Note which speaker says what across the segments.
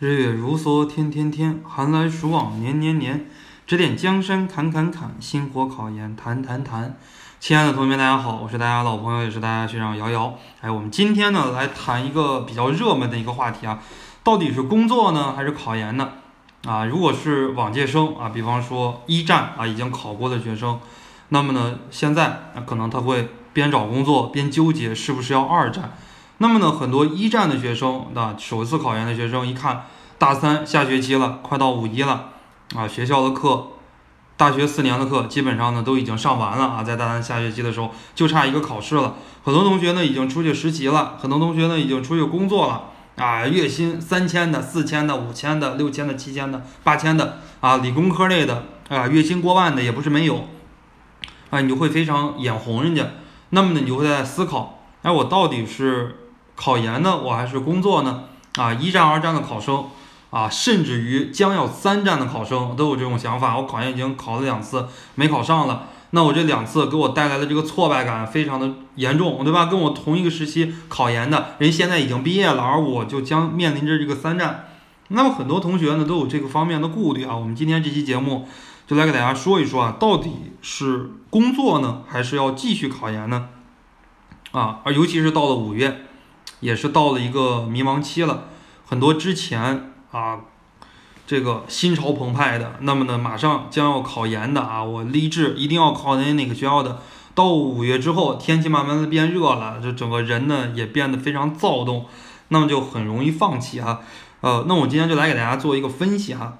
Speaker 1: 日月如梭，天天天；寒来暑往，年年年。指点江山，砍砍砍；星火考研，谈谈谈。亲爱的同学们，大家好，我是大家老朋友，也是大家学长瑶瑶。哎，我们今天呢来谈一个比较热门的一个话题啊，到底是工作呢还是考研呢？啊，如果是往届生啊，比方说一战啊已经考过的学生，那么呢现在可能他会边找工作边纠结是不是要二战。那么呢，很多一战的学生，那首次考研的学生，一看大三下学期了，快到五一了，啊，学校的课，大学四年的课基本上呢都已经上完了啊，在大三下学期的时候就差一个考试了。很多同学呢已经出去实习了，很多同学呢已经出去工作了，啊，月薪三千的、四千的、五千的、六千的、七千的、八千的，啊，理工科类的，啊，月薪过万的也不是没有，啊，你就会非常眼红人家，那么呢，你就会在思考，哎，我到底是。考研呢，我还是工作呢？啊，一战、二战的考生啊，甚至于将要三战的考生都有这种想法。我考研已经考了两次，没考上了，那我这两次给我带来的这个挫败感非常的严重，对吧？跟我同一个时期考研的人现在已经毕业了，而我就将面临着这个三战。那么很多同学呢都有这个方面的顾虑啊。我们今天这期节目就来给大家说一说啊，到底是工作呢，还是要继续考研呢？啊，而尤其是到了五月。也是到了一个迷茫期了，很多之前啊，这个心潮澎湃的，那么呢，马上将要考研的啊，我立志一定要考哪哪个学校的，到五月之后，天气慢慢的变热了，这整个人呢也变得非常躁动，那么就很容易放弃哈，呃，那我今天就来给大家做一个分析哈。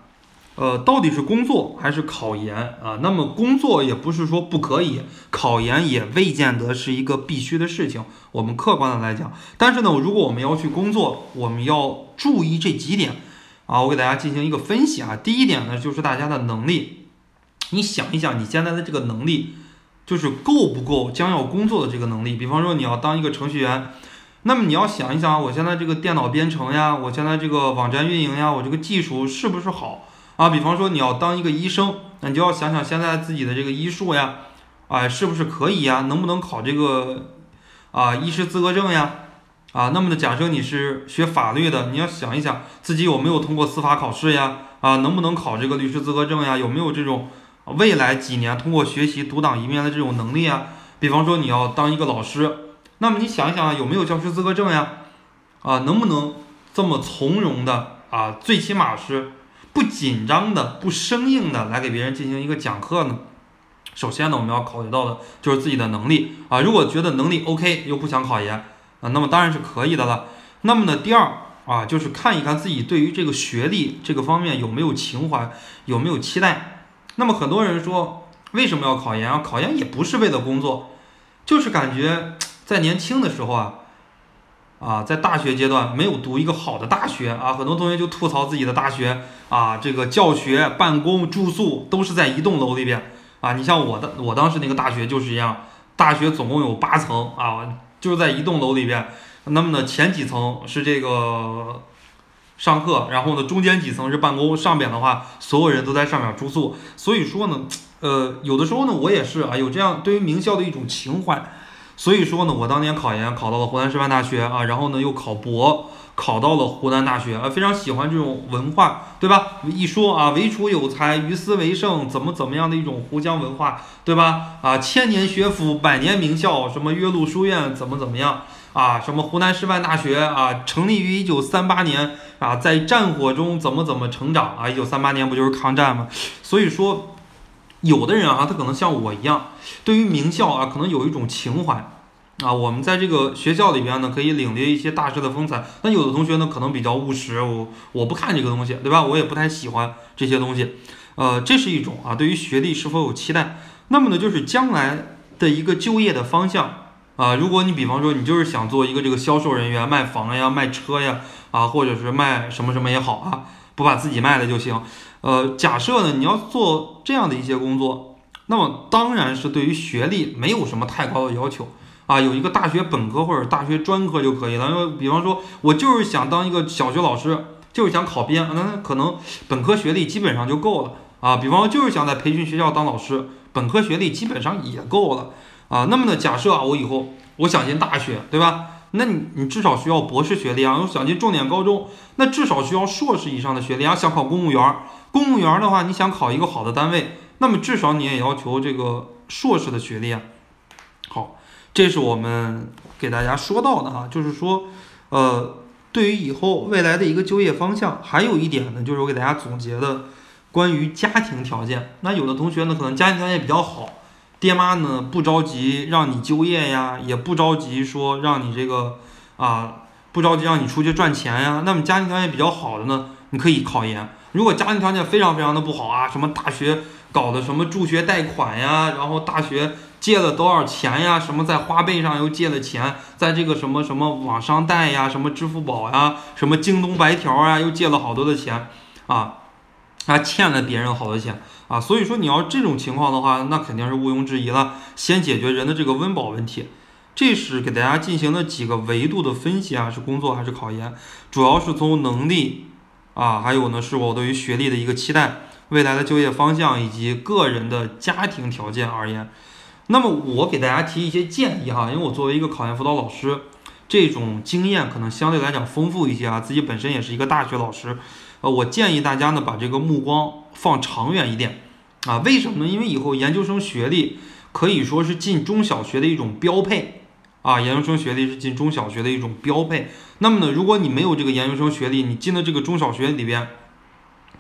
Speaker 1: 呃，到底是工作还是考研啊？那么工作也不是说不可以，考研也未见得是一个必须的事情。我们客观的来讲，但是呢，如果我们要去工作，我们要注意这几点啊，我给大家进行一个分析啊。第一点呢，就是大家的能力，你想一想，你现在的这个能力，就是够不够将要工作的这个能力？比方说你要当一个程序员，那么你要想一想，我现在这个电脑编程呀，我现在这个网站运营呀，我这个技术是不是好？啊，比方说你要当一个医生，那你就要想想现在自己的这个医术呀，啊，是不是可以呀？能不能考这个啊医师资格证呀？啊，那么呢，假设你是学法律的，你要想一想自己有没有通过司法考试呀？啊，能不能考这个律师资格证呀？有没有这种未来几年通过学习独当一面的这种能力啊？比方说你要当一个老师，那么你想一想有没有教师资格证呀？啊，能不能这么从容的啊？最起码是。不紧张的、不生硬的来给别人进行一个讲课呢？首先呢，我们要考虑到的就是自己的能力啊。如果觉得能力 OK 又不想考研啊，那么当然是可以的了。那么呢，第二啊，就是看一看自己对于这个学历这个方面有没有情怀，有没有期待。那么很多人说，为什么要考研啊？考研也不是为了工作，就是感觉在年轻的时候啊。啊，在大学阶段没有读一个好的大学啊，很多同学就吐槽自己的大学啊，这个教学、办公、住宿都是在一栋楼里边啊。你像我的，我当时那个大学就是一样，大学总共有八层啊，就是在一栋楼里边。那么呢，前几层是这个上课，然后呢，中间几层是办公，上边的话所有人都在上面住宿。所以说呢，呃，有的时候呢，我也是啊，有这样对于名校的一种情怀。所以说呢，我当年考研考到了湖南师范大学啊，然后呢又考博考到了湖南大学啊，非常喜欢这种文化，对吧？一说啊，唯楚有才，于斯为盛，怎么怎么样的一种湖江文化，对吧？啊，千年学府，百年名校，什么岳麓书院，怎么怎么样啊？什么湖南师范大学啊，成立于一九三八年啊，在战火中怎么怎么成长啊？一九三八年不就是抗战吗？所以说。有的人啊，他可能像我一样，对于名校啊，可能有一种情怀啊。我们在这个学校里边呢，可以领略一些大师的风采。那有的同学呢，可能比较务实，我我不看这个东西，对吧？我也不太喜欢这些东西。呃，这是一种啊，对于学历是否有期待。那么呢，就是将来的一个就业的方向啊。如果你比方说你就是想做一个这个销售人员，卖房呀、卖车呀啊，或者是卖什么什么也好啊，不把自己卖了就行。呃，假设呢，你要做这样的一些工作，那么当然是对于学历没有什么太高的要求啊，有一个大学本科或者大学专科就可以了。因为比方说，我就是想当一个小学老师，就是想考编，那可能本科学历基本上就够了啊。比方说，就是想在培训学校当老师，本科学历基本上也够了啊。那么呢，假设啊，我以后我想进大学，对吧？那你你至少需要博士学历啊。想进重点高中，那至少需要硕士以上的学历啊。想考公务员，公务员的话，你想考一个好的单位，那么至少你也要求这个硕士的学历啊。好，这是我们给大家说到的哈，就是说，呃，对于以后未来的一个就业方向，还有一点呢，就是我给大家总结的关于家庭条件。那有的同学呢，可能家庭条件比较好。爹妈呢不着急让你就业呀，也不着急说让你这个啊不着急让你出去赚钱呀。那么家庭条件比较好的呢，你可以考研。如果家庭条件非常非常的不好啊，什么大学搞的什么助学贷款呀，然后大学借了多少钱呀，什么在花呗上又借了钱，在这个什么什么网商贷呀，什么支付宝呀，什么京东白条啊，又借了好多的钱啊，还欠了别人好多钱。啊，所以说你要这种情况的话，那肯定是毋庸置疑了。先解决人的这个温饱问题，这是给大家进行了几个维度的分析啊，是工作还是考研？主要是从能力啊，还有呢是我对于学历的一个期待、未来的就业方向以及个人的家庭条件而言。那么我给大家提一些建议哈，因为我作为一个考研辅导老师，这种经验可能相对来讲丰富一些啊，自己本身也是一个大学老师。呃，我建议大家呢，把这个目光放长远一点，啊，为什么呢？因为以后研究生学历可以说是进中小学的一种标配，啊，研究生学历是进中小学的一种标配。那么呢，如果你没有这个研究生学历，你进了这个中小学里边，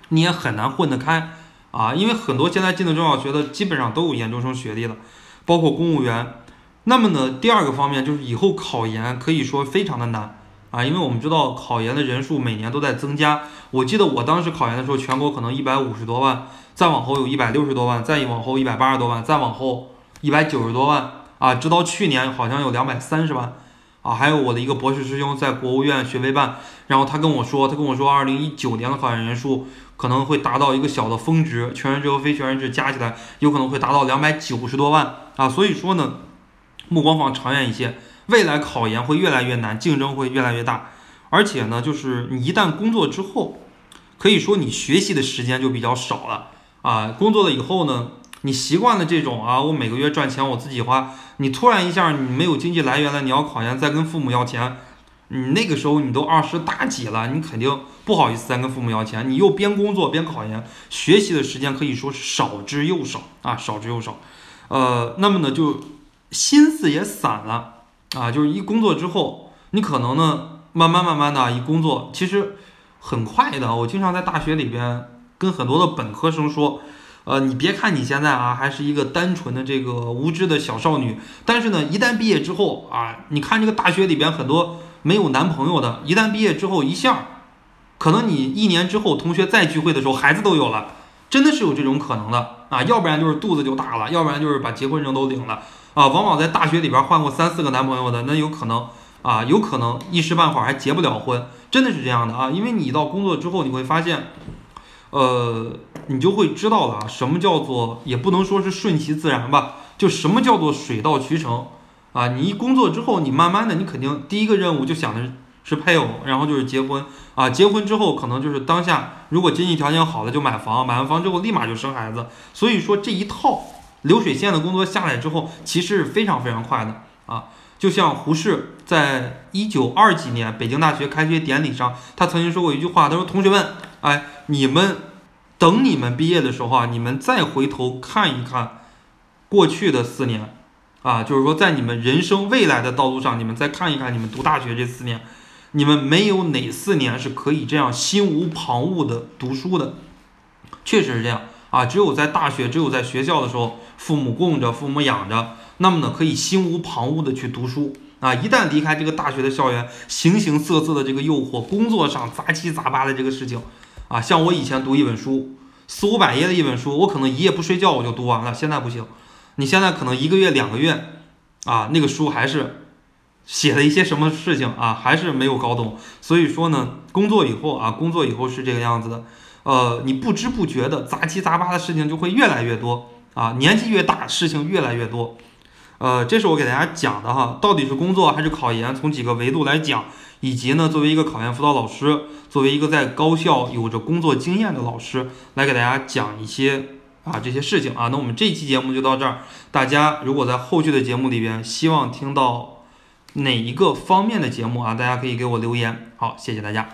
Speaker 1: 你也很难混得开，啊，因为很多现在进的中小学的基本上都有研究生学历了，包括公务员。那么呢，第二个方面就是以后考研可以说非常的难。啊，因为我们知道考研的人数每年都在增加。我记得我当时考研的时候，全国可能一百五十多万，再往后有一百六十多万，再往后一百八十多万，再往后一百九十多万啊，直到去年好像有两百三十万啊。还有我的一个博士师兄在国务院学位办，然后他跟我说，他跟我说，二零一九年的考研人数可能会达到一个小的峰值，全日制和非全日制加起来有可能会达到两百九十多万啊。所以说呢，目光放长远一些。未来考研会越来越难，竞争会越来越大，而且呢，就是你一旦工作之后，可以说你学习的时间就比较少了啊。工作了以后呢，你习惯了这种啊，我每个月赚钱我自己花，你突然一下你没有经济来源了，你要考研再跟父母要钱，你那个时候你都二十大几了，你肯定不好意思再跟父母要钱，你又边工作边考研，学习的时间可以说是少之又少啊，少之又少。呃，那么呢，就心思也散了。啊，就是一工作之后，你可能呢，慢慢慢慢的，一工作其实很快的。我经常在大学里边跟很多的本科生说，呃，你别看你现在啊还是一个单纯的这个无知的小少女，但是呢，一旦毕业之后啊，你看这个大学里边很多没有男朋友的，一旦毕业之后一下，可能你一年之后同学再聚会的时候，孩子都有了，真的是有这种可能的啊，要不然就是肚子就大了，要不然就是把结婚证都领了。啊，往往在大学里边换过三四个男朋友的，那有可能啊，有可能一时半会儿还结不了婚，真的是这样的啊。因为你到工作之后，你会发现，呃，你就会知道了，什么叫做也不能说是顺其自然吧，就什么叫做水到渠成啊。你一工作之后，你慢慢的，你肯定第一个任务就想的是是配偶，然后就是结婚啊。结婚之后，可能就是当下如果经济条件好了就买房，买完房之后立马就生孩子。所以说这一套。流水线的工作下来之后，其实是非常非常快的啊！就像胡适在一九二几年北京大学开学典礼上，他曾经说过一句话，他说：“同学们，哎，你们等你们毕业的时候啊，你们再回头看一看过去的四年啊，就是说在你们人生未来的道路上，你们再看一看你们读大学这四年，你们没有哪四年是可以这样心无旁骛的读书的，确实是这样。”啊，只有在大学，只有在学校的时候，父母供着，父母养着，那么呢，可以心无旁骛的去读书啊。一旦离开这个大学的校园，形形色色的这个诱惑，工作上杂七杂八的这个事情，啊，像我以前读一本书，四五百页的一本书，我可能一夜不睡觉我就读完了。现在不行，你现在可能一个月、两个月，啊，那个书还是写了一些什么事情啊，还是没有搞懂。所以说呢，工作以后啊，工作以后是这个样子的。呃，你不知不觉的杂七杂八的事情就会越来越多啊，年纪越大，事情越来越多。呃，这是我给大家讲的哈，到底是工作还是考研？从几个维度来讲，以及呢，作为一个考研辅导老师，作为一个在高校有着工作经验的老师，来给大家讲一些啊这些事情啊。那我们这期节目就到这儿，大家如果在后续的节目里边希望听到哪一个方面的节目啊？大家可以给我留言。好，谢谢大家。